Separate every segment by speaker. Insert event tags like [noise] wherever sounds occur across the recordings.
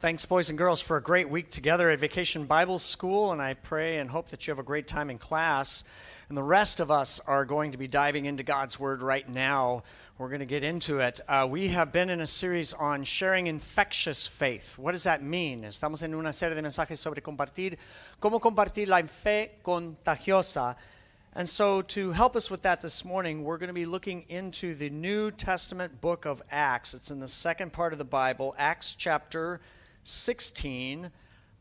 Speaker 1: Thanks, boys and girls, for a great week together at Vacation Bible School, and I pray and hope that you have a great time in class. And the rest of us are going to be diving into God's Word right now. We're going to get into it. Uh, we have been in a series on sharing infectious faith. What does that mean? Estamos en una serie de mensajes sobre compartir, cómo compartir la fe contagiosa. And so, to help us with that this morning, we're going to be looking into the New Testament book of Acts. It's in the second part of the Bible, Acts chapter 16,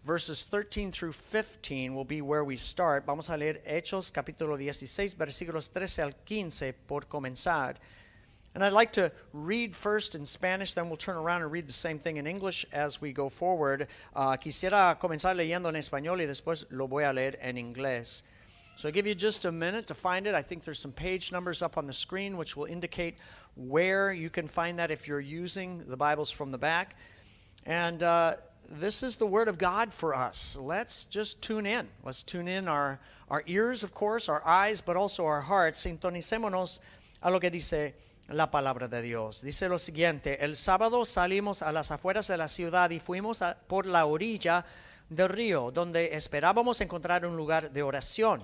Speaker 1: verses 13 through 15 will be where we start. Vamos a leer Hechos capítulo 16, versículos 13 al 15 por comenzar. And I'd like to read first in Spanish, then we'll turn around and read the same thing in English as we go forward. Uh, quisiera comenzar leyendo en español y después lo voy a leer en inglés. So I give you just a minute to find it. I think there's some page numbers up on the screen which will indicate where you can find that if you're using the Bibles from the back. And uh, this is the Word of God for us. Let's just tune in. Let's tune in our, our ears, of course, our eyes, but also our hearts. Sintonicémonos a lo que dice la palabra de Dios. Dice lo siguiente, el sábado salimos a las afueras de la ciudad y fuimos por la orilla del río, donde esperábamos encontrar un lugar de oración.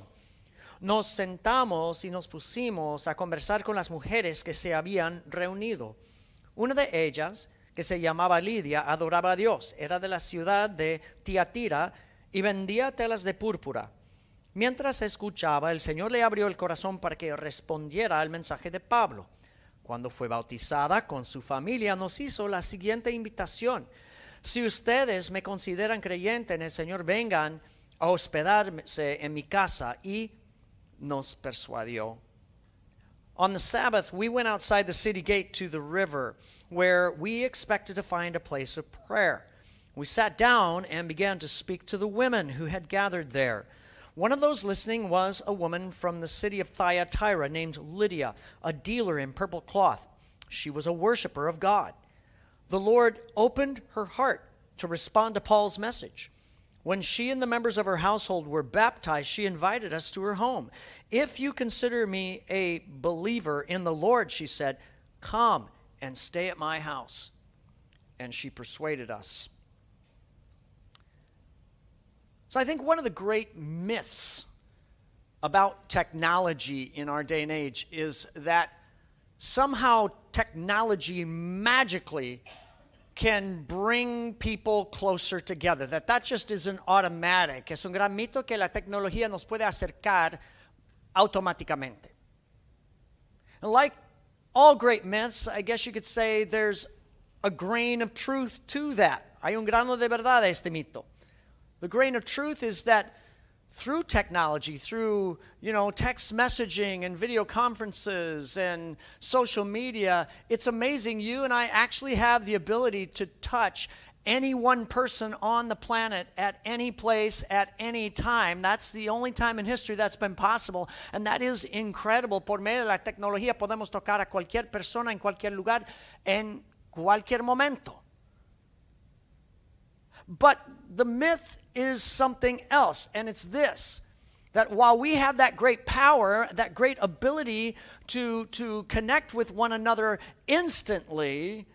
Speaker 1: Nos sentamos y nos pusimos a conversar con las mujeres que se habían reunido. Una de ellas, que se llamaba Lidia, adoraba a Dios. Era de la ciudad de Tiatira y vendía telas de púrpura. Mientras escuchaba, el Señor le abrió el corazón para que respondiera al mensaje de Pablo. Cuando fue bautizada con su familia, nos hizo la siguiente invitación. Si ustedes me consideran creyente en el Señor, vengan a hospedarse en mi casa y nos persuadió. On the Sabbath, we went outside the city gate to the river where we expected to find a place of prayer. We sat down and began to speak to the women who had gathered there. One of those listening was a woman from the city of Thyatira named Lydia, a dealer in purple cloth. She was a worshiper of God. The Lord opened her heart to respond to Paul's message. When she and the members of her household were baptized, she invited us to her home. If you consider me a believer in the Lord, she said, come and stay at my house. And she persuaded us. So I think one of the great myths about technology in our day and age is that somehow technology magically can bring people closer together, that that just isn't automatic. Es un gran mito que la tecnología nos puede acercar automáticamente. Like all great myths, I guess you could say there's a grain of truth to that. Hay un grano de verdad este mito. The grain of truth is that through technology, through you know text messaging and video conferences and social media, it's amazing. You and I actually have the ability to touch any one person on the planet at any place at any time. That's the only time in history that's been possible, and that is incredible. Por medio de la tecnología podemos tocar a cualquier persona en cualquier lugar en cualquier momento. But the myth is something else, and it's this that while we have that great power, that great ability to, to connect with one another instantly,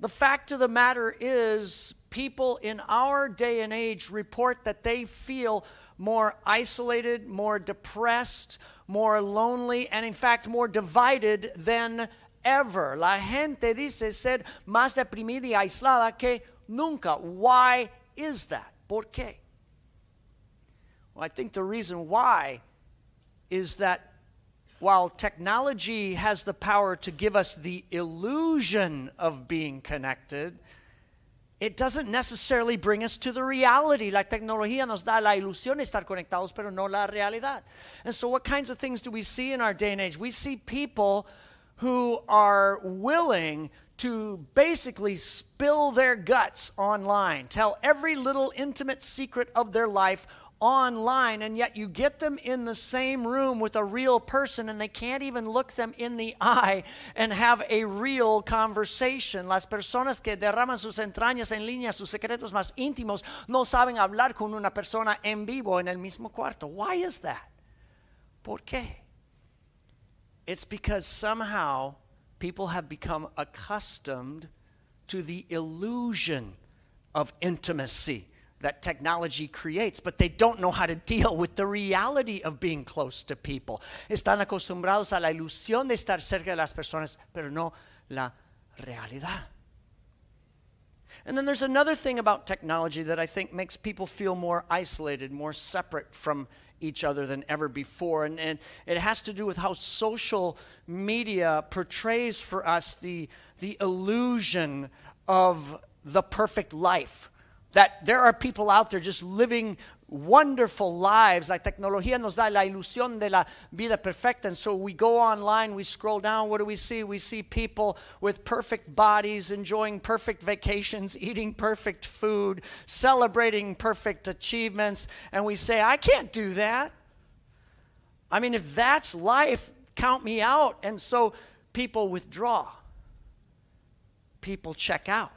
Speaker 1: the fact of the matter is, people in our day and age report that they feel more isolated, more depressed, more lonely, and in fact more divided than ever. La gente dice ser más deprimida y aislada que nunca. Why is that? ¿Por qué? Well, I think the reason why is that while technology has the power to give us the illusion of being connected, it doesn't necessarily bring us to the reality. La tecnología nos da la ilusión de estar conectados, pero no la realidad. And so, what kinds of things do we see in our day and age? We see people who are willing to basically spill their guts online, tell every little intimate secret of their life online, and yet you get them in the same room with a real person and they can't even look them in the eye and have a real conversation. Las personas que derraman sus entrañas en línea, sus secretos más íntimos, no saben hablar con una persona en vivo en el mismo cuarto. Why is that? ¿Por qué? It's because somehow people have become accustomed to the illusion of intimacy that technology creates, but they don't know how to deal with the reality of being close to people. Están acostumbrados a la ilusión de estar cerca de las personas, pero no la realidad. And then there's another thing about technology that I think makes people feel more isolated, more separate from each other than ever before. And, and it has to do with how social media portrays for us the, the illusion of the perfect life. That there are people out there just living wonderful lives. La tecnología nos da la ilusión de la vida perfecta. And so we go online, we scroll down. What do we see? We see people with perfect bodies, enjoying perfect vacations, [laughs] eating perfect food, celebrating perfect achievements. And we say, I can't do that. I mean, if that's life, count me out. And so people withdraw, people check out.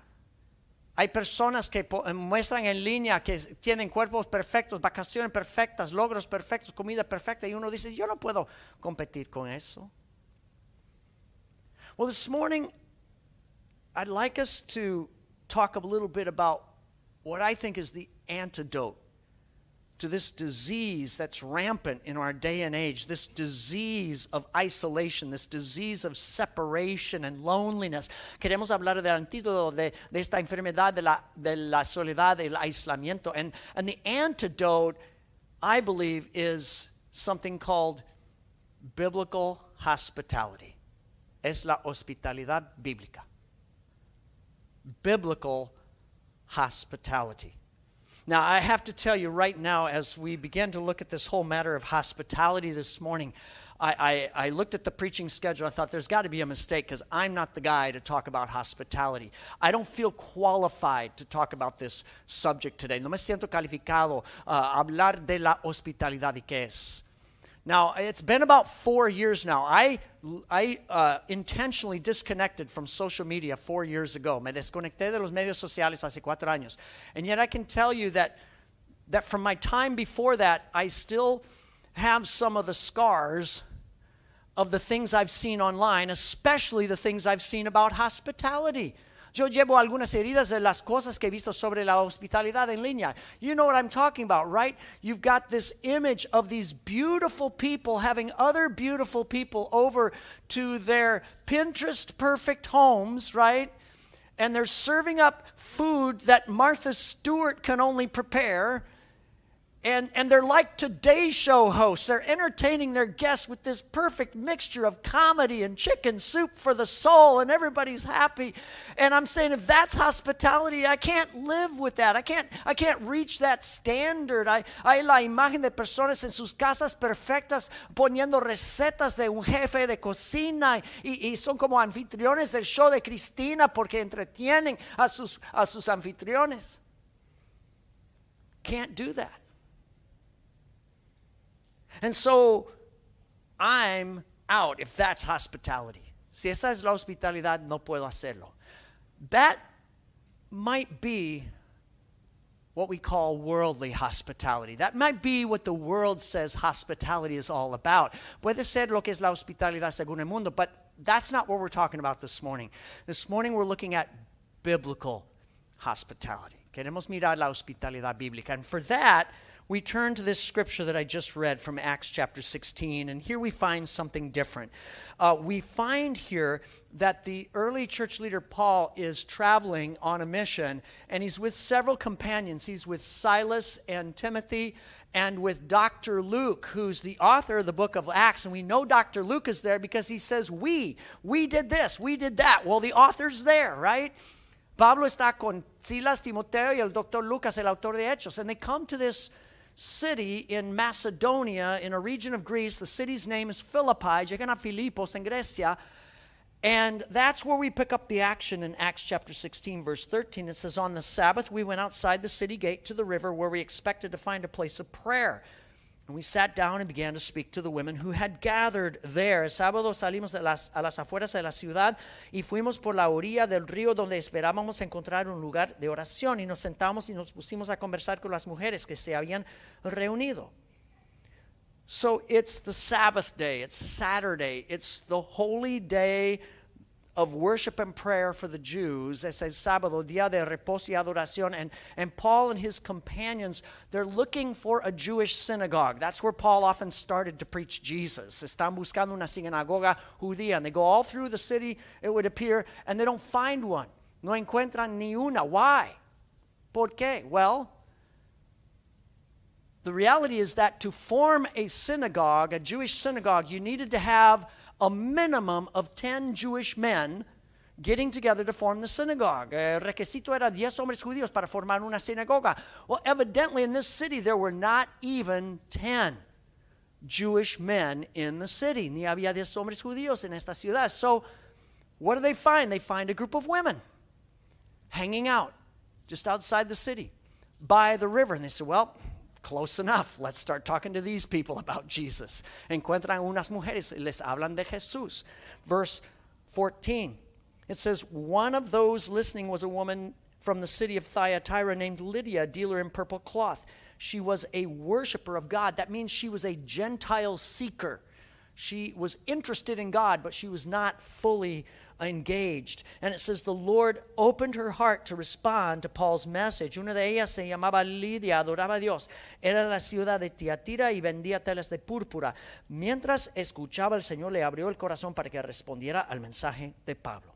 Speaker 1: Hay personas que eh, muestran en línea que tienen cuerpos perfectos, vacaciones perfectas, logros perfectos, comida perfecta, y uno dice, yo no puedo competir con eso. Well, this morning, I'd like us to talk a little bit about what I think is the antidote to this disease that's rampant in our day and age, this disease of isolation, this disease of separation and loneliness. Queremos hablar del antídoto de, de esta enfermedad de la, de la soledad, del aislamiento. And, and the antidote, I believe, is something called biblical hospitality. Es la hospitalidad bíblica. Biblical hospitality. Now, I have to tell you right now, as we begin to look at this whole matter of hospitality this morning, I, I, I looked at the preaching schedule. I thought there's got to be a mistake because I'm not the guy to talk about hospitality. I don't feel qualified to talk about this subject today. No me siento calificado a uh, hablar de la hospitalidad y qué es. Now, it's been about four years now. I, I uh, intentionally disconnected from social media four years ago. Me desconecté de los medios sociales hace cuatro años. And yet I can tell you that, that from my time before that, I still have some of the scars of the things I've seen online, especially the things I've seen about hospitality. Yo llevo algunas heridas de las cosas que he visto sobre la hospitalidad en línea. You know what I'm talking about, right? You've got this image of these beautiful people having other beautiful people over to their Pinterest perfect homes, right? And they're serving up food that Martha Stewart can only prepare and, and they're like Today Show hosts. They're entertaining their guests with this perfect mixture of comedy and chicken soup for the soul, and everybody's happy. And I'm saying, if that's hospitality, I can't live with that. I can't, I can't reach that standard. Hay, hay la imagen de personas en sus casas perfectas poniendo recetas de un jefe de cocina y, y son como anfitriones del show de Cristina porque entretienen a sus, a sus anfitriones. Can't do that. And so I'm out if that's hospitality. Si esa es la hospitalidad, no puedo hacerlo. That might be what we call worldly hospitality. That might be what the world says hospitality is all about. Puede ser lo que es la hospitalidad según el mundo, but that's not what we're talking about this morning. This morning we're looking at biblical hospitality. Queremos mirar la hospitalidad bíblica. And for that, we turn to this scripture that I just read from Acts chapter 16, and here we find something different. Uh, we find here that the early church leader Paul is traveling on a mission, and he's with several companions. He's with Silas and Timothy, and with Dr. Luke, who's the author of the book of Acts. And we know Dr. Luke is there because he says, We, we did this, we did that. Well, the author's there, right? Pablo está con Silas, Timoteo, y el Dr. Lucas, el autor de Hechos. And they come to this city in Macedonia, in a region of Greece. The city's name is Philippi. Llegan a Filipos in Grecia. And that's where we pick up the action in Acts chapter 16, verse 13. It says, On the Sabbath, we went outside the city gate to the river where we expected to find a place of prayer. And we sat down and began to speak to the women who had gathered there. El sábado salimos de las, a las afueras de la ciudad y fuimos por la orilla del río donde esperábamos encontrar un lugar de oración y nos sentamos y nos pusimos a conversar con las mujeres que se habían reunido. So it's the Sabbath day, it's Saturday, it's the holy day of worship and prayer for the Jews. Es el sábado, día de reposo y adoración. And, and Paul and his companions, they're looking for a Jewish synagogue. That's where Paul often started to preach Jesus. Están buscando una sinagoga judía. And they go all through the city, it would appear, and they don't find one. No encuentran ni una. Why? ¿Por qué? Well, the reality is that to form a synagogue, a Jewish synagogue, you needed to have a minimum of 10 Jewish men getting together to form the synagogue. Eh, el requisito era 10 hombres judíos para formar una sinagoga. Well, evidently in this city there were not even 10 Jewish men in the city. Ni había 10 hombres judíos en esta ciudad. So, what do they find? They find a group of women hanging out just outside the city by the river. And they said, well, close enough. Let's start talking to these people about Jesus. Encuentran unas mujeres y les hablan de Jesús. Verse 14. It says, One of those listening was a woman from the city of Thyatira named Lydia, a dealer in purple cloth. She was a worshiper of God. That means she was a Gentile seeker. She was interested in God, but she was not fully engaged. And it says the Lord opened her heart to respond to Paul's message. Una de ellas se llamaba Lidia, adoraba a Dios. Era de la ciudad de Tiatira y vendía telas de púrpura. Mientras escuchaba, el Señor le abrió el corazón para que respondiera al mensaje de Pablo.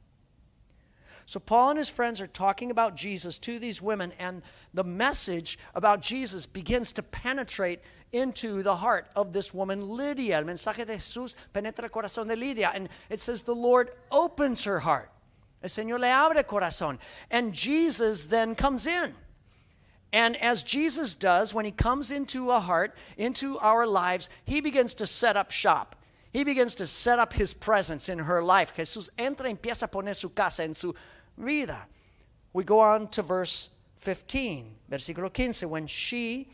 Speaker 1: So, Paul and his friends are talking about Jesus to these women, and the message about Jesus begins to penetrate into the heart of this woman, Lydia. El mensaje de Jesús penetra el corazón de Lidia. And it says the Lord opens her heart. El Señor le abre corazón. And Jesus then comes in. And as Jesus does, when he comes into a heart, into our lives, he begins to set up shop. He begins to set up his presence in her life. Jesús entra y empieza a poner su casa en su vida. We go on to verse 15, versículo 15. When she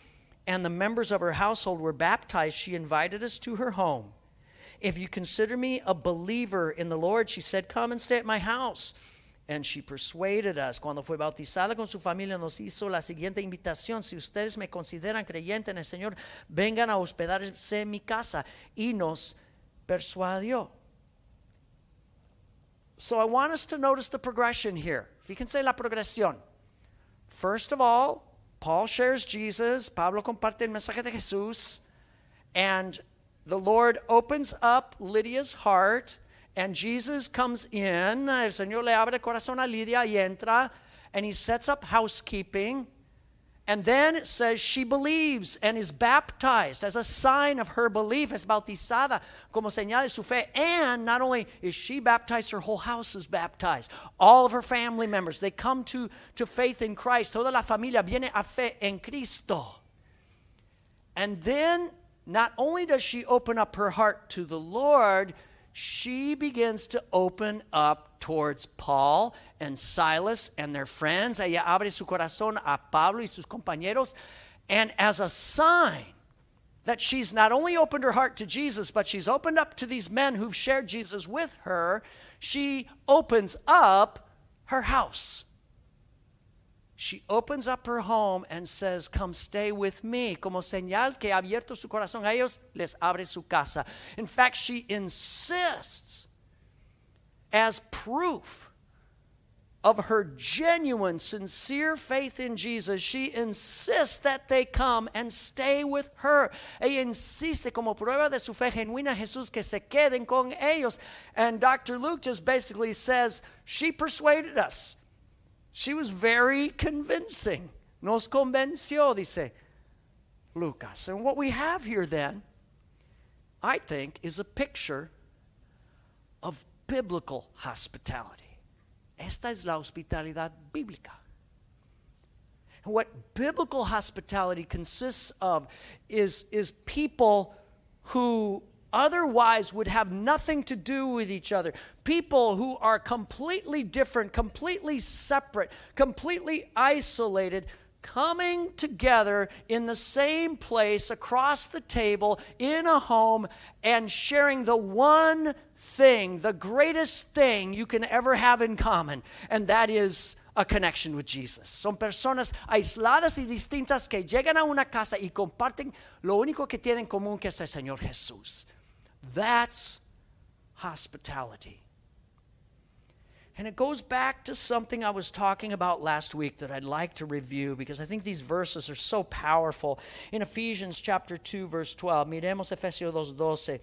Speaker 1: and the members of her household were baptized, she invited us to her home. If you consider me a believer in the Lord, she said, come and stay at my house. And she persuaded us. Cuando fue bautizada con su familia, nos hizo la siguiente invitación. Si ustedes me consideran creyente en el Señor, vengan a hospedarse en mi casa. Y nos persuadió. So I want us to notice the progression here. Fíjense la progresión. First of all, Paul shares Jesus, Pablo comparte el mensaje de Jesús, and the Lord opens up Lydia's heart, and Jesus comes in. El Señor le abre el corazón a Lidia y entra, and he sets up housekeeping. And then it says she believes and is baptized as a sign of her belief, es bautizada como señal de su fe. And not only is she baptized, her whole house is baptized. All of her family members, they come to, to faith in Christ. Toda la familia viene a fe en Cristo. And then not only does she open up her heart to the Lord, she begins to open up towards Paul and Silas and their friends. Ella abre su corazón a Pablo y sus compañeros. And as a sign that she's not only opened her heart to Jesus, but she's opened up to these men who've shared Jesus with her, she opens up her house she opens up her home and says, Come stay with me. Como señal que ha abierto su corazón a ellos, les abre su casa. In fact, she insists, as proof of her genuine, sincere faith in Jesus, she insists that they come and stay with her. Ella insiste como prueba de su fe genuina Jesús que se queden con ellos. And Dr. Luke just basically says, She persuaded us. She was very convincing. Nos convenció, dice Lucas. And what we have here then, I think, is a picture of biblical hospitality. Esta es la hospitalidad bíblica. And what biblical hospitality consists of is, is people who otherwise would have nothing to do with each other. People who are completely different, completely separate, completely isolated, coming together in the same place across the table in a home and sharing the one thing, the greatest thing you can ever have in common, and that is a connection with Jesus. Son personas aisladas y distintas que llegan a una casa y comparten lo único que tienen en común que es el Señor Jesús. That's hospitality. And it goes back to something I was talking about last week that I'd like to review because I think these verses are so powerful. In Ephesians chapter 2 verse 12, miremos Efesios 2:12.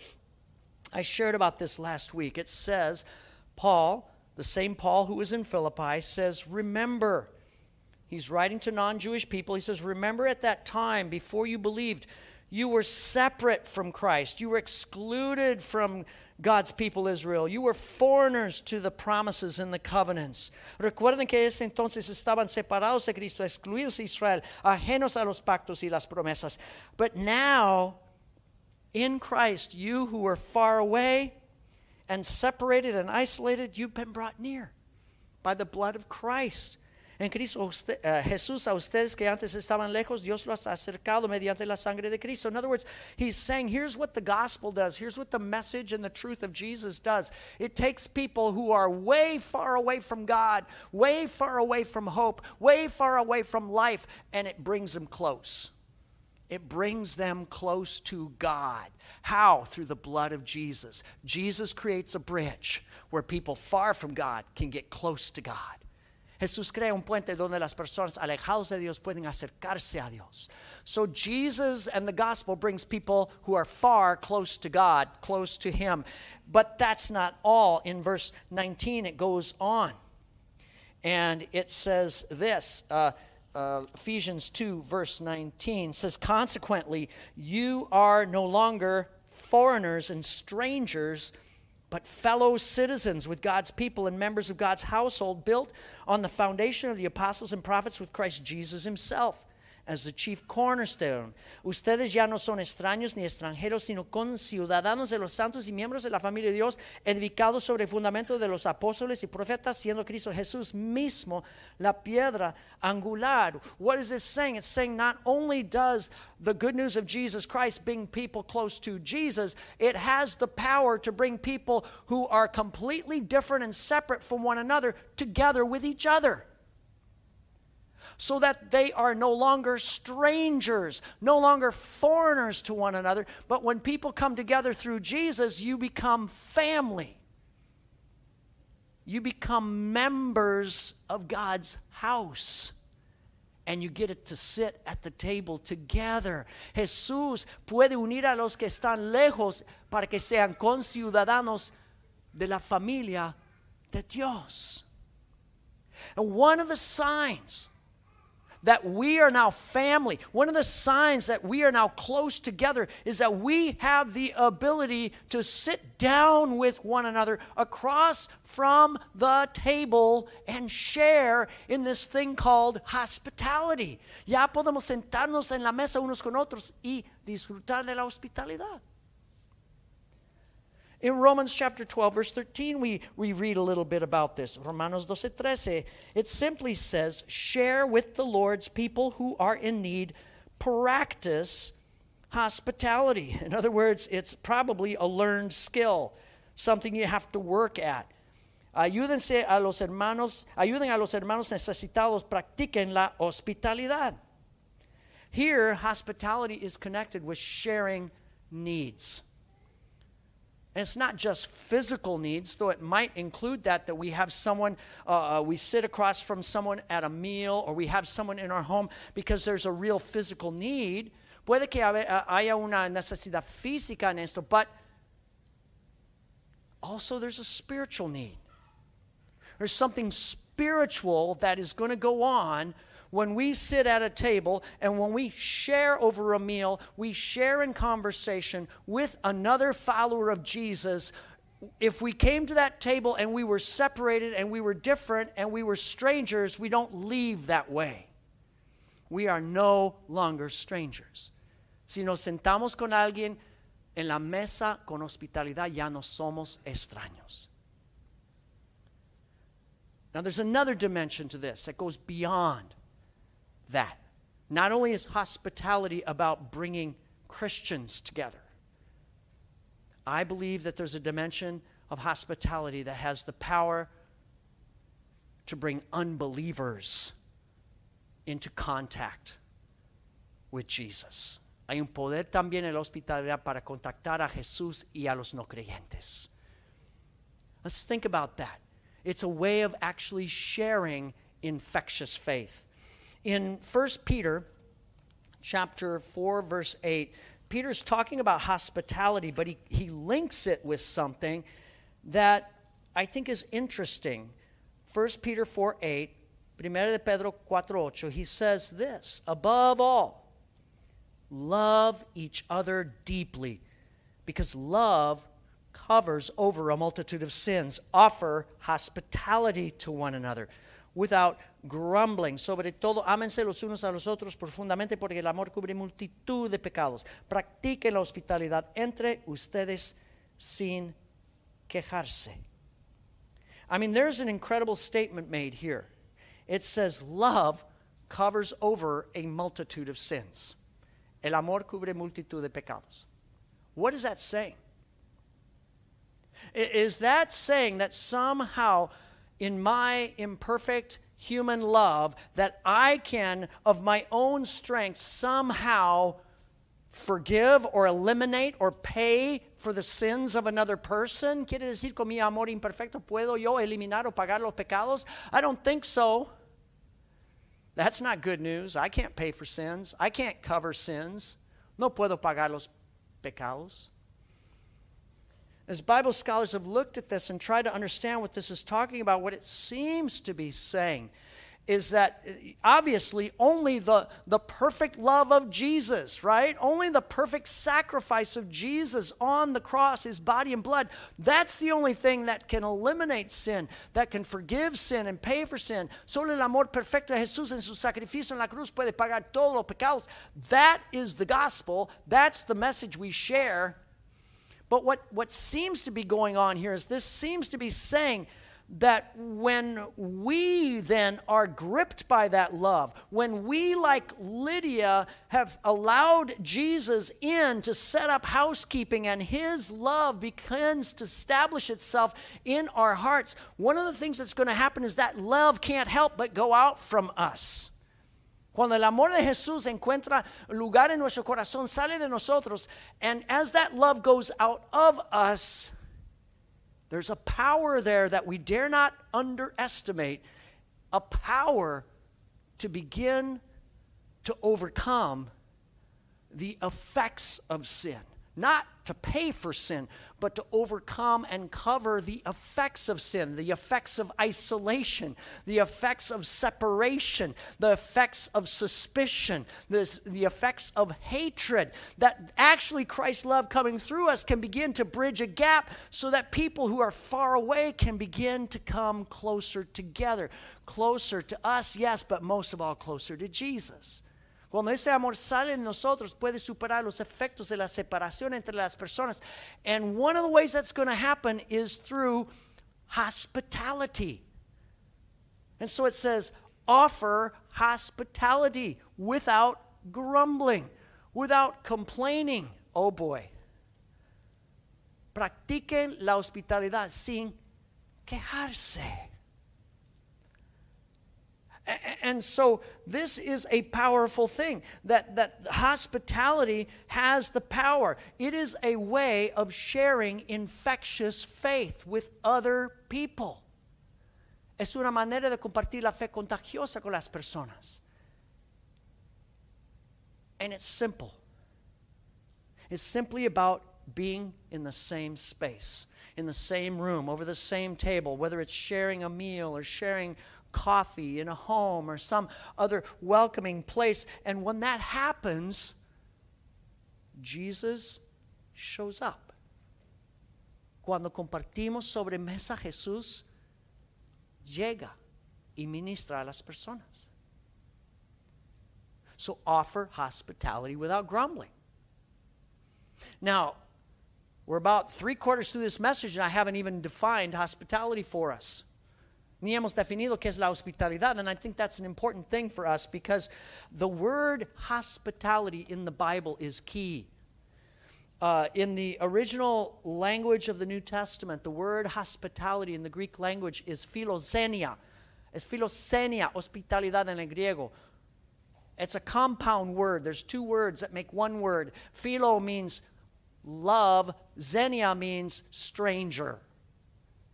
Speaker 1: I shared about this last week. It says, Paul, the same Paul who was in Philippi says, "Remember." He's writing to non-Jewish people. He says, "Remember at that time before you believed, you were separate from Christ. You were excluded from God's people Israel. You were foreigners to the promises and the covenants. Recuerden que ese entonces estaban separados de Cristo, excluidos de Israel, ajenos a los pactos y las promesas. But now, in Christ, you who were far away and separated and isolated, you've been brought near by the blood of Christ. En Cristo, usted, uh, Jesús, a ustedes que antes estaban lejos, Dios los ha acercado mediante la sangre de Cristo. In other words, he's saying, here's what the gospel does. Here's what the message and the truth of Jesus does. It takes people who are way far away from God, way far away from hope, way far away from life, and it brings them close. It brings them close to God. How? Through the blood of Jesus. Jesus creates a bridge where people far from God can get close to God. Jesús crea un puente donde las personas alejados de Dios pueden acercarse a Dios. So Jesus and the gospel brings people who are far close to God, close to Him. But that's not all. In verse 19, it goes on. And it says this uh, uh, Ephesians 2, verse 19 says, Consequently, you are no longer foreigners and strangers but fellow citizens with God's people and members of God's household, built on the foundation of the apostles and prophets with Christ Jesus himself as the chief cornerstone. Ustedes ya no son extraños ni extranjeros, sino conciudadanos de los santos y miembros de la familia de Dios, edificados sobre el fundamento de los apóstoles y profetas, siendo Cristo Jesús mismo la piedra angular. What is this saying? It's saying not only does the good news of Jesus Christ bring people close to Jesus, it has the power to bring people who are completely different and separate from one another together with each other so that they are no longer strangers, no longer foreigners to one another. But when people come together through Jesus, you become family. You become members of God's house. And you get it to sit at the table together. Jesús puede unir a los que están lejos para que sean conciudadanos de la familia de Dios. And one of the signs that we are now family. One of the signs that we are now close together is that we have the ability to sit down with one another across from the table and share in this thing called hospitality. Ya podemos sentarnos en la mesa unos con otros y disfrutar de la hospitalidad. In Romans chapter 12, verse 13, we, we read a little bit about this. Romanos 12, 13. It simply says, share with the Lord's people who are in need, practice hospitality. In other words, it's probably a learned skill, something you have to work at. Ayúdense a los hermanos, ayuden a los hermanos necesitados, practiquen la hospitalidad. Here, hospitality is connected with sharing needs. And it's not just physical needs, though it might include that, that we have someone, uh, uh, we sit across from someone at a meal, or we have someone in our home because there's a real physical need. Puede que haya una necesidad física en esto, but also there's a spiritual need. There's something spiritual that is going to go on when we sit at a table and when we share over a meal, we share in conversation with another follower of Jesus. If we came to that table and we were separated and we were different and we were strangers, we don't leave that way. We are no longer strangers. Si nos sentamos con alguien en la mesa con hospitalidad, ya no somos extraños. Now, there's another dimension to this that goes beyond that. Not only is hospitality about bringing Christians together, I believe that there's a dimension of hospitality that has the power to bring unbelievers into contact with Jesus. Hay un poder también en la hospitalidad para contactar a Jesús y a los no creyentes. Let's think about that. It's a way of actually sharing infectious faith. In 1 Peter chapter 4 verse 8, Peter's talking about hospitality, but he, he links it with something that I think is interesting. 1 Peter 4 8, Primera de Pedro 4 8, he says this above all, love each other deeply, because love covers over a multitude of sins. Offer hospitality to one another without grumbling. Sobre todo, ámense los unos a los otros profundamente porque el amor cubre multitud de pecados. Practiquen la hospitalidad entre ustedes sin quejarse. I mean, there's an incredible statement made here. It says, Love covers over a multitude of sins. El amor cubre multitud de pecados. What is that saying? Is that saying that somehow in my imperfect human love that I can, of my own strength, somehow forgive or eliminate or pay for the sins of another person? ¿Quiere decir con mi amor imperfecto puedo yo eliminar o pagar los pecados? I don't think so. That's not good news. I can't pay for sins. I can't cover sins. No puedo pagar los pecados. As Bible scholars have looked at this and tried to understand what this is talking about, what it seems to be saying is that uh, obviously only the, the perfect love of Jesus, right? Only the perfect sacrifice of Jesus on the cross, his body and blood, that's the only thing that can eliminate sin, that can forgive sin and pay for sin. Solo el amor perfecto de Jesús en su sacrificio en la cruz puede pagar todos los pecados. That is the gospel. That's the message we share. But what, what seems to be going on here is this seems to be saying that when we then are gripped by that love, when we, like Lydia, have allowed Jesus in to set up housekeeping and his love begins to establish itself in our hearts, one of the things that's going to happen is that love can't help but go out from us. Cuando el amor de Jesús encuentra lugar en nuestro corazón, sale de nosotros, and as that love goes out of us, there's a power there that we dare not underestimate, a power to begin to overcome the effects of sin. Not to pay for sin, but to overcome and cover the effects of sin, the effects of isolation, the effects of separation, the effects of suspicion, the, the effects of hatred. That actually Christ's love coming through us can begin to bridge a gap so that people who are far away can begin to come closer together. Closer to us, yes, but most of all, closer to Jesus. Cuando ese amor sale en nosotros, puede superar los efectos de la separación entre las personas. And one of the ways that's going to happen is through hospitality. And so it says, offer hospitality without grumbling, without complaining. Oh boy. Practiquen la hospitalidad sin quejarse. And so this is a powerful thing that, that hospitality has the power. It is a way of sharing infectious faith with other people. Es una manera de compartir la fe contagiosa con las personas. And it's simple. It's simply about being in the same space, in the same room, over the same table, whether it's sharing a meal or sharing coffee in a home or some other welcoming place. And when that happens, Jesus shows up. Cuando compartimos sobre mesa, Jesús llega y ministra a las personas. So offer hospitality without grumbling. Now, we're about three quarters through this message, and I haven't even defined hospitality for us ni hemos definido qué es la hospitalidad. And I think that's an important thing for us because the word hospitality in the Bible is key. Uh, in the original language of the New Testament, the word hospitality in the Greek language is philoxenia. Es philoxenia, hospitalidad en el griego. It's a compound word. There's two words that make one word. Philo means love, xenia means stranger.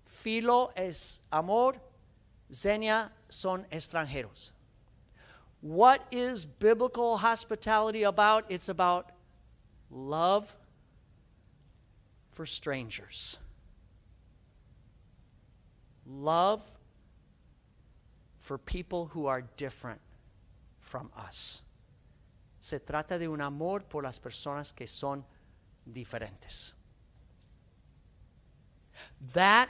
Speaker 1: Philo es amor, Xenia son extranjeros. What is biblical hospitality about? It's about love for strangers. Love for people who are different from us. Se trata de un amor por las personas que son diferentes. That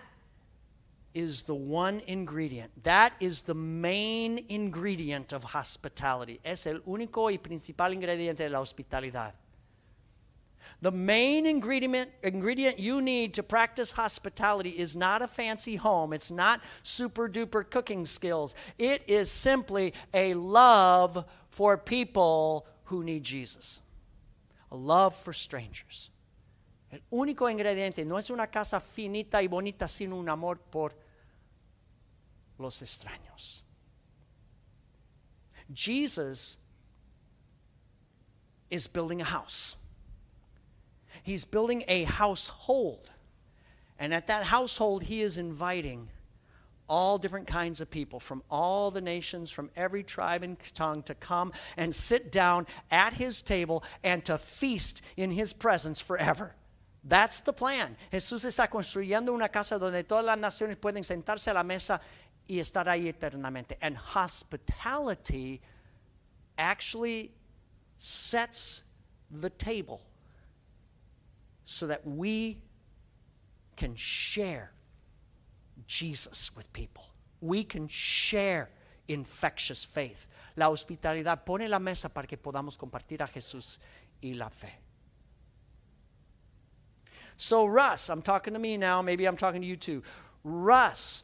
Speaker 1: is the one ingredient. That is the main ingredient of hospitality. Es el único y principal ingrediente de la hospitalidad. The main ingredient, ingredient you need to practice hospitality is not a fancy home. It's not super duper cooking skills. It is simply a love for people who need Jesus, a love for strangers. El único ingrediente no es una casa finita y bonita, sino un amor por los extraños. Jesus is building a house. He's building a household. And at that household, he is inviting all different kinds of people from all the nations, from every tribe and tongue to come and sit down at his table and to feast in his presence forever. That's the plan. Jesús está construyendo una casa donde todas las naciones pueden sentarse a la mesa y estar ahí eternamente. And hospitality actually sets the table so that we can share Jesus with people. We can share infectious faith. La hospitalidad pone la mesa para que podamos compartir a Jesús y la fe. So, Russ, I'm talking to me now, maybe I'm talking to you too. Russ,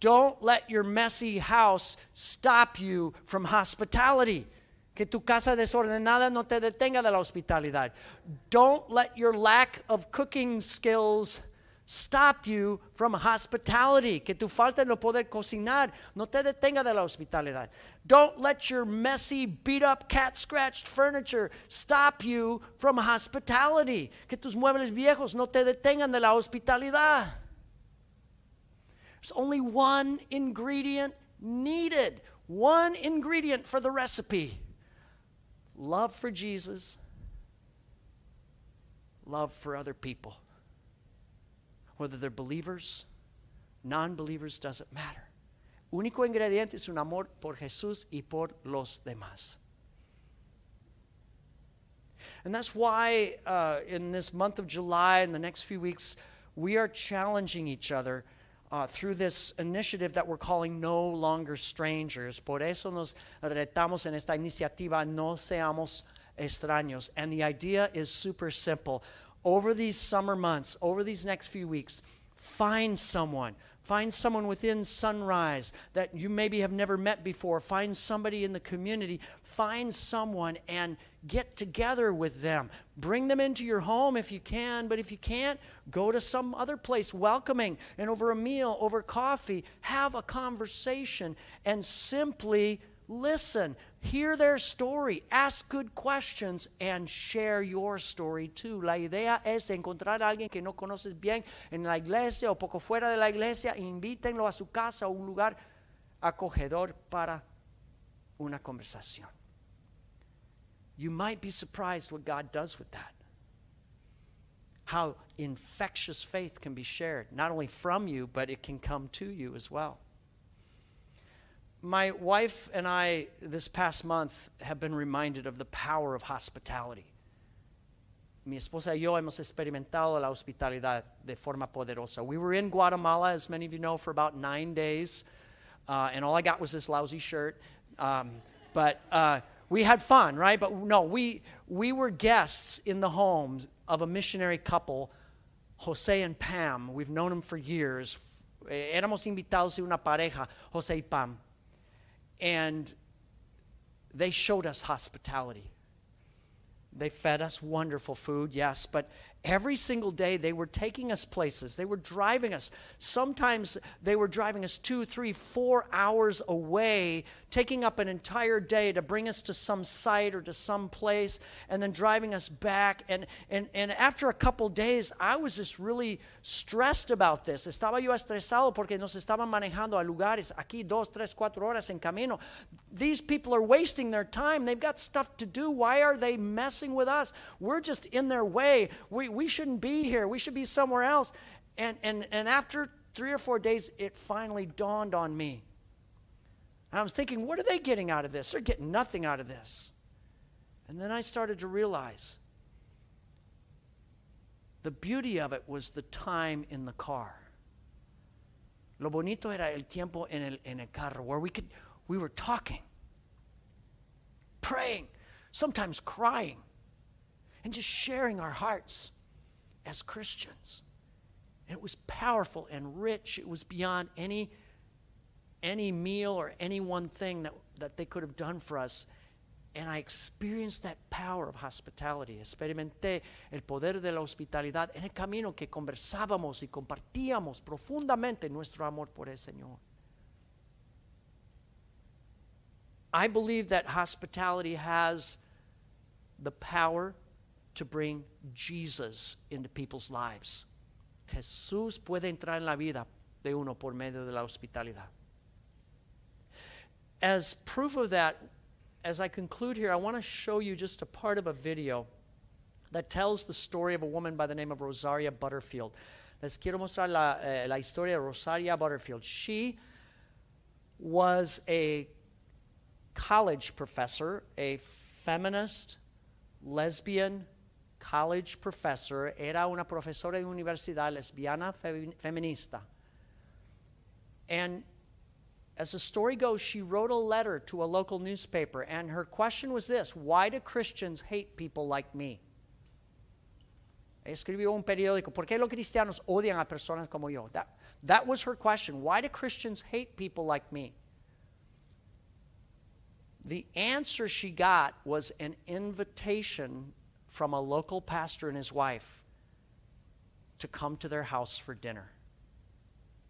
Speaker 1: don't let your messy house stop you from hospitality. Que tu casa desordenada no te detenga de la hospitalidad. Don't let your lack of cooking skills stop you from hospitality. Que tu falta de poder cocinar no te detenga de la hospitalidad. Don't let your messy, beat up, cat scratched furniture stop you from hospitality. Que tus muebles viejos no te detengan de la hospitalidad. There's only one ingredient needed, one ingredient for the recipe love for Jesus, love for other people. Whether they're believers, non believers, doesn't matter. Único ingrediente es un amor por Jesús y por los demás. And that's why uh, in this month of July and the next few weeks, we are challenging each other uh, through this initiative that we're calling No Longer Strangers. Por eso nos retamos en esta iniciativa No Seamos Extraños. And the idea is super simple. Over these summer months, over these next few weeks, find someone. Find someone within Sunrise that you maybe have never met before. Find somebody in the community. Find someone and get together with them. Bring them into your home if you can, but if you can't, go to some other place welcoming and over a meal, over coffee, have a conversation and simply listen. Hear their story, ask good questions, and share your story too. La idea es encontrar a alguien que no conoces bien en la iglesia o poco fuera de la iglesia, invítenlo a su casa o un lugar acogedor para una conversación. you might be surprised what God does with that. How infectious faith can be shared, not only from you, but it can come to you as well. My wife and I, this past month, have been reminded of the power of hospitality. Mi esposa y yo hemos experimentado la hospitalidad de forma poderosa. We were in Guatemala, as many of you know, for about nine days, uh, and all I got was this lousy shirt. Um, but uh, we had fun, right? But no, we, we were guests in the homes of a missionary couple, Jose and Pam. We've known them for years. Éramos invitados de una pareja, Jose y Pam. And they showed us hospitality. They fed us wonderful food, yes, but Every single day, they were taking us places. They were driving us. Sometimes they were driving us two, three, four hours away, taking up an entire day to bring us to some site or to some place, and then driving us back. And, and, and after a couple days, I was just really stressed about this. Estaba yo estresado porque nos estaban manejando a lugares aquí dos, tres, cuatro horas en camino. These people are wasting their time. They've got stuff to do. Why are they messing with us? We're just in their way. We, we shouldn't be here. We should be somewhere else. And, and, and after three or four days, it finally dawned on me. I was thinking, what are they getting out of this? They're getting nothing out of this. And then I started to realize the beauty of it was the time in the car. Lo bonito era el tiempo en el, en el carro where we could, we were talking, praying, sometimes crying, and just sharing our hearts as Christians. And it was powerful and rich. It was beyond any, any meal or any one thing that, that they could have done for us. And I experienced that power of hospitality. Experimenté el poder de la hospitalidad en el camino que conversábamos y compartíamos profundamente nuestro amor por el Señor. I believe that hospitality has the power to bring Jesus into people's lives. Jesús puede entrar en la vida de uno por medio de la hospitalidad. As proof of that, as I conclude here, I want to show you just a part of a video that tells the story of a woman by the name of Rosaria Butterfield. Les quiero mostrar la, eh, la historia de Rosaria Butterfield. She was a college professor, a feminist, lesbian college professor. Era una profesora de universidad lesbiana feminista. And as the story goes, she wrote a letter to a local newspaper, and her question was this Why do Christians hate people like me? Escribió un periódico, ¿por qué los cristianos odian a personas como yo? That, that was her question. Why do Christians hate people like me? The answer she got was an invitation from a local pastor and his wife to come to their house for dinner.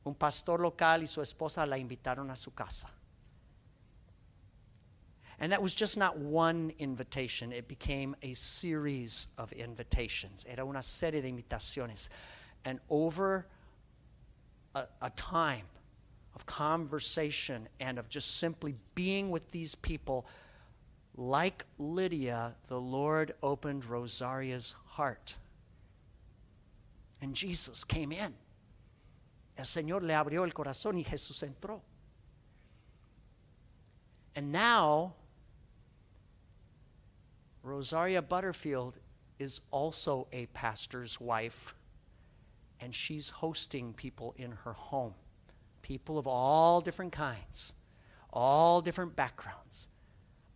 Speaker 1: Un pastor local y su esposa la invitaron a su casa. And that was just not one invitation, it became a series of invitations. Era una serie de invitaciones. And over a, a time of conversation and of just simply being with these people, like Lydia, the Lord opened Rosaria's heart. And Jesus came in. El Señor le abrió el corazón y Jesús entró. And now, Rosaria Butterfield is also a pastor's wife, and she's hosting people in her home. People of all different kinds, all different backgrounds.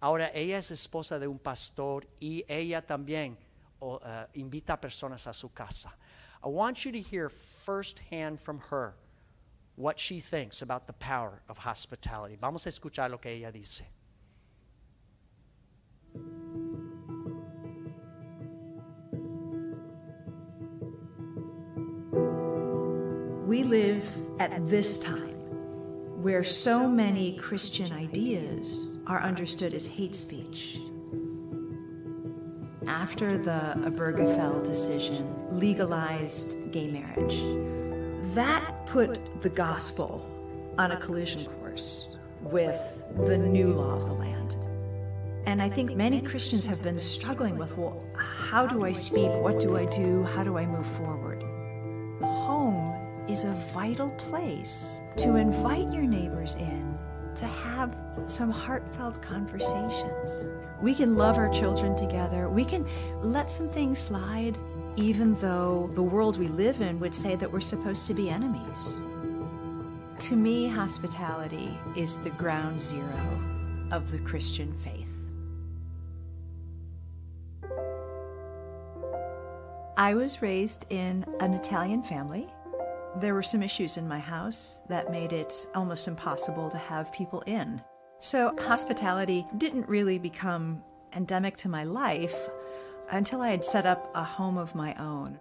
Speaker 1: Ahora, ella es esposa de un pastor y ella también uh, invita personas a su casa. I want you to hear firsthand from her what she thinks about the power of hospitality. Vamos a escuchar lo que ella dice.
Speaker 2: We live at this time where so many Christian ideas are understood as hate speech. After the Obergefell decision legalized gay marriage, that put the gospel on a collision course with the new law of the land. And I think many Christians have been struggling with well, how do I speak? What do I do? How do I move forward? Home is a vital place to invite your neighbors in to have some heartfelt conversations. We can love our children together. We can let some things slide, even though the world we live in would say that we're supposed to be enemies. To me, hospitality is the ground zero of the Christian faith. I was raised in an Italian family there were some issues in my house that made it almost impossible to have people in. So, hospitality didn't really become endemic to my life until I had set up a home of my own.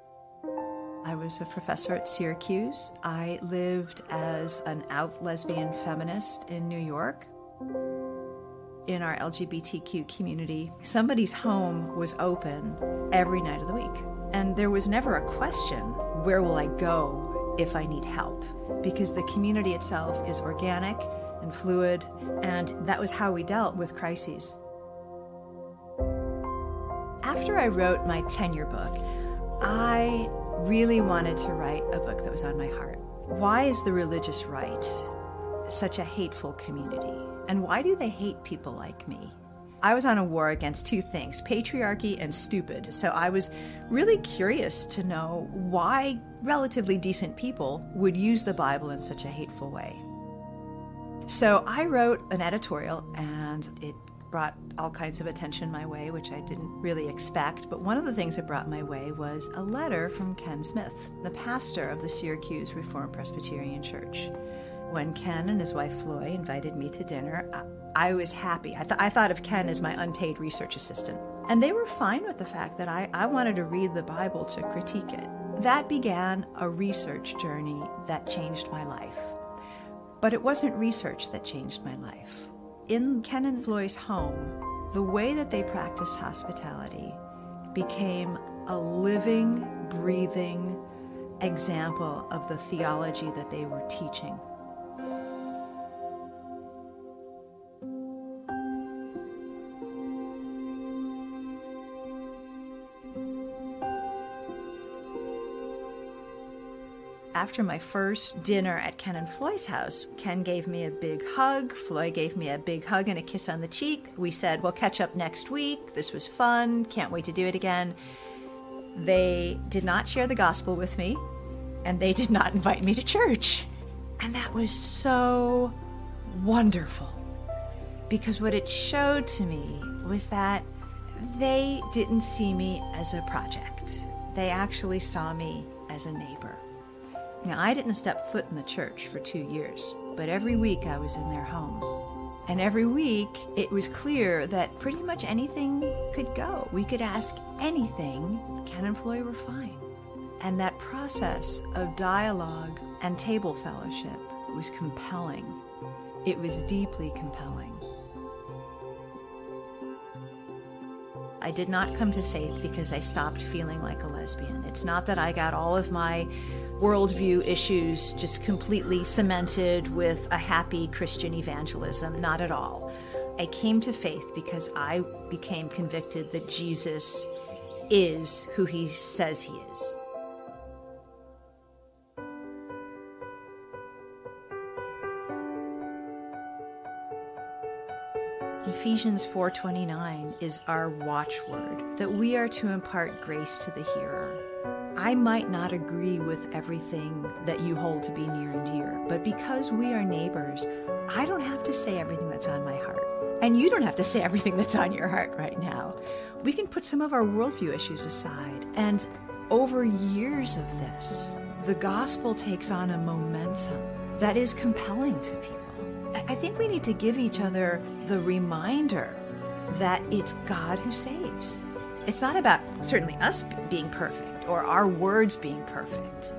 Speaker 2: I was a professor at Syracuse. I lived as an out lesbian feminist in New York. In our LGBTQ community, somebody's home was open every night of the week. And there was never a question where will I go if I need help? Because the community itself is organic and fluid, and that was how we dealt with crises. After I wrote my tenure book, I really wanted to write a book that was on my heart. Why is the religious right such a hateful community? And why do they hate people like me? I was on a war against two things patriarchy and stupid. So I was really curious to know why relatively decent people would use the Bible in such a hateful way. So I wrote an editorial, and it brought all kinds of attention my way, which I didn't really expect. But one of the things it brought my way was a letter from Ken Smith, the pastor of the Syracuse Reformed Presbyterian Church. When Ken and his wife Floy invited me to dinner, I, I was happy. I, th- I thought of Ken as my unpaid research assistant. And they were fine with the fact that I, I wanted to read the Bible to critique it. That began a research journey that changed my life. But it wasn't research that changed my life. In Ken and Floy's home, the way that they practiced hospitality became a living, breathing example of the theology that they were teaching. After my first dinner at Ken and Floy's house, Ken gave me a big hug. Floy gave me a big hug and a kiss on the cheek. We said, We'll catch up next week. This was fun. Can't wait to do it again. They did not share the gospel with me, and they did not [laughs] invite me to church. And that was so wonderful because what it showed to me was that they didn't see me as a project, they actually saw me as a neighbor. Now, I didn't step foot in the church for two years, but every week I was in their home. And every week it was clear that pretty much anything could go. We could ask anything. Ken and Floy were fine. And that process of dialogue and table fellowship was compelling. It was deeply compelling. I did not come to faith because I stopped feeling like a lesbian. It's not that I got all of my worldview issues just completely cemented with a happy Christian evangelism. Not at all. I came to faith because I became convicted that Jesus is who he says he is. Ephesians 4:29 is our watchword that we are to impart grace to the hearer. I might not agree with everything that you hold to be near and dear, but because we are neighbors, I don't have to say everything that's on my heart. And you don't have to say everything that's on your heart right now. We can put some of our worldview issues aside. And over years of this, the gospel takes on a momentum that is compelling to people. I think we need to give each other the reminder that it's God who saves. It's not about certainly us being perfect or our words being perfect.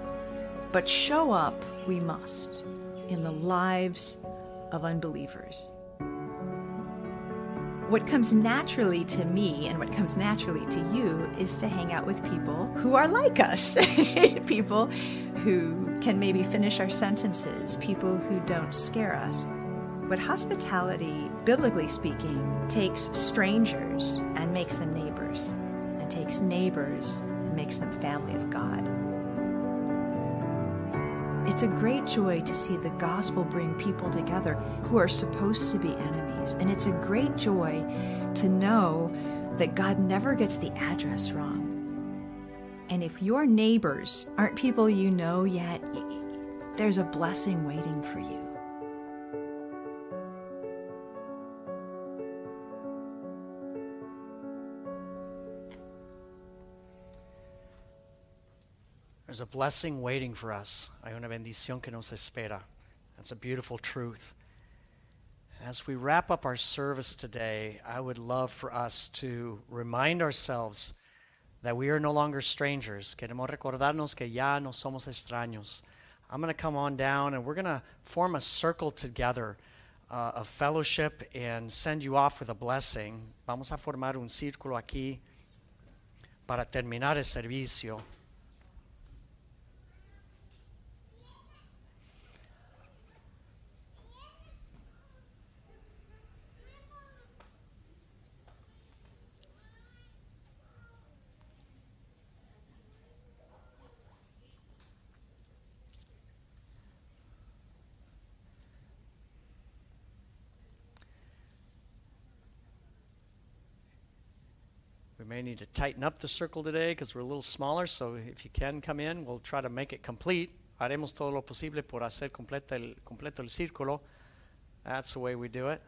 Speaker 2: But show up we must in the lives of unbelievers. What comes naturally to me and what comes naturally to you is to hang out with people who are like us. [laughs] people who can maybe finish our sentences, people who don't scare us. But hospitality, biblically speaking, takes strangers and makes them neighbors, and takes neighbors makes them family of God. It's a great joy to see the gospel bring people together who are supposed to be enemies. And it's a great joy to know that God never gets the address wrong. And if your neighbors aren't people you know yet, there's a blessing waiting for you.
Speaker 1: There's a blessing waiting for us. Hay una bendición que nos espera. That's a beautiful truth. As we wrap up our service today, I would love for us to remind ourselves that we are no longer strangers. Queremos recordarnos que ya no somos extraños. I'm going to come on down and we're going to form a circle together uh, of fellowship and send you off with a blessing. Vamos a formar un círculo aquí para terminar el servicio. May need to tighten up the circle today because we're a little smaller, so if you can come in, we'll try to make it complete. Haremos todo lo posible por hacer completa el, completo el círculo. That's the way we do it.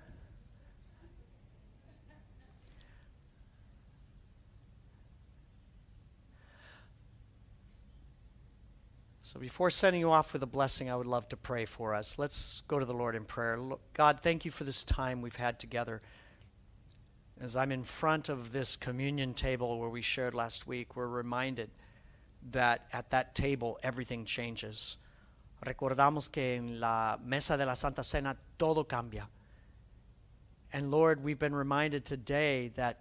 Speaker 1: So before sending you off with a blessing, I would love to pray for us. Let's go to the Lord in prayer. God, thank you for this time we've had together. As I'm in front of this communion table where we shared last week, we're reminded that at that table everything changes. Recordamos que en la mesa de la Santa Cena todo cambia. And Lord, we've been reminded today that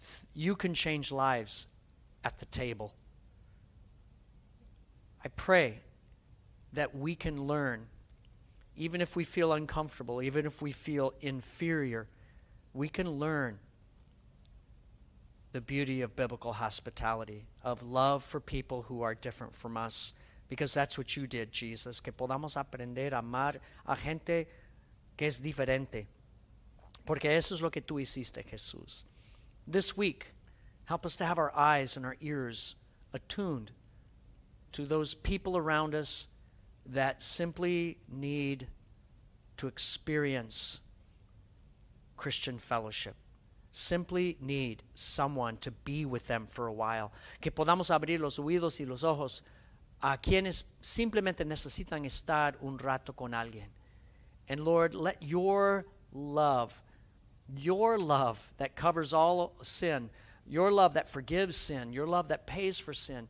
Speaker 1: th- you can change lives at the table. I pray that we can learn, even if we feel uncomfortable, even if we feel inferior, we can learn the beauty of biblical hospitality, of love for people who are different from us, because that's what you did, Jesus, que podamos aprender a amar a gente que es diferente, porque eso es lo que tú hiciste, Jesús. This week, help us to have our eyes and our ears attuned to those people around us that simply need to experience Christian fellowship. Simply need someone to be with them for a while. Que podamos abrir los oídos y los ojos a quienes simplemente necesitan estar un rato con alguien. And Lord, let your love, your love that covers all sin, your love that forgives sin, your love that pays for sin,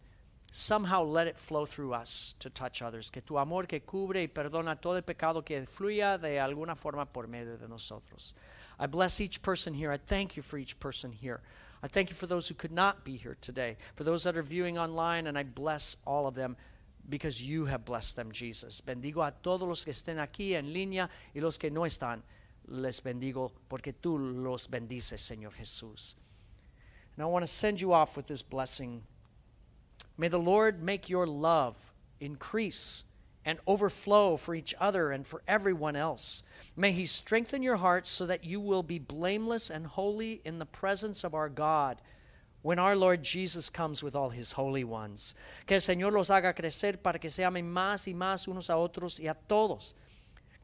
Speaker 1: somehow let it flow through us to touch others. Que tu amor que cubre y perdona todo el pecado que fluya de alguna forma por medio de nosotros. I bless each person here. I thank you for each person here. I thank you for those who could not be here today, for those that are viewing online, and I bless all of them because you have blessed them, Jesus. Bendigo a todos los que estén aquí en línea y los que no están. Les bendigo porque tú los bendices, Señor Jesús. And I want to send you off with this blessing. May the Lord make your love increase and overflow for each other and for everyone else. May He strengthen your hearts so that you will be blameless and holy in the presence of our God when our Lord Jesus comes with all His holy ones. Que el Señor los haga crecer para que se amen más y más unos a otros y a todos.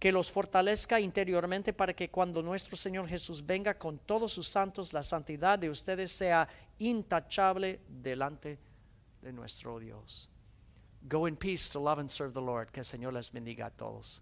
Speaker 1: Que los fortalezca interiormente para que cuando nuestro Señor Jesús venga con todos sus santos, la santidad de ustedes sea intachable delante de nuestro Dios. Go in peace to love and serve the Lord. Que el Señor les bendiga a todos.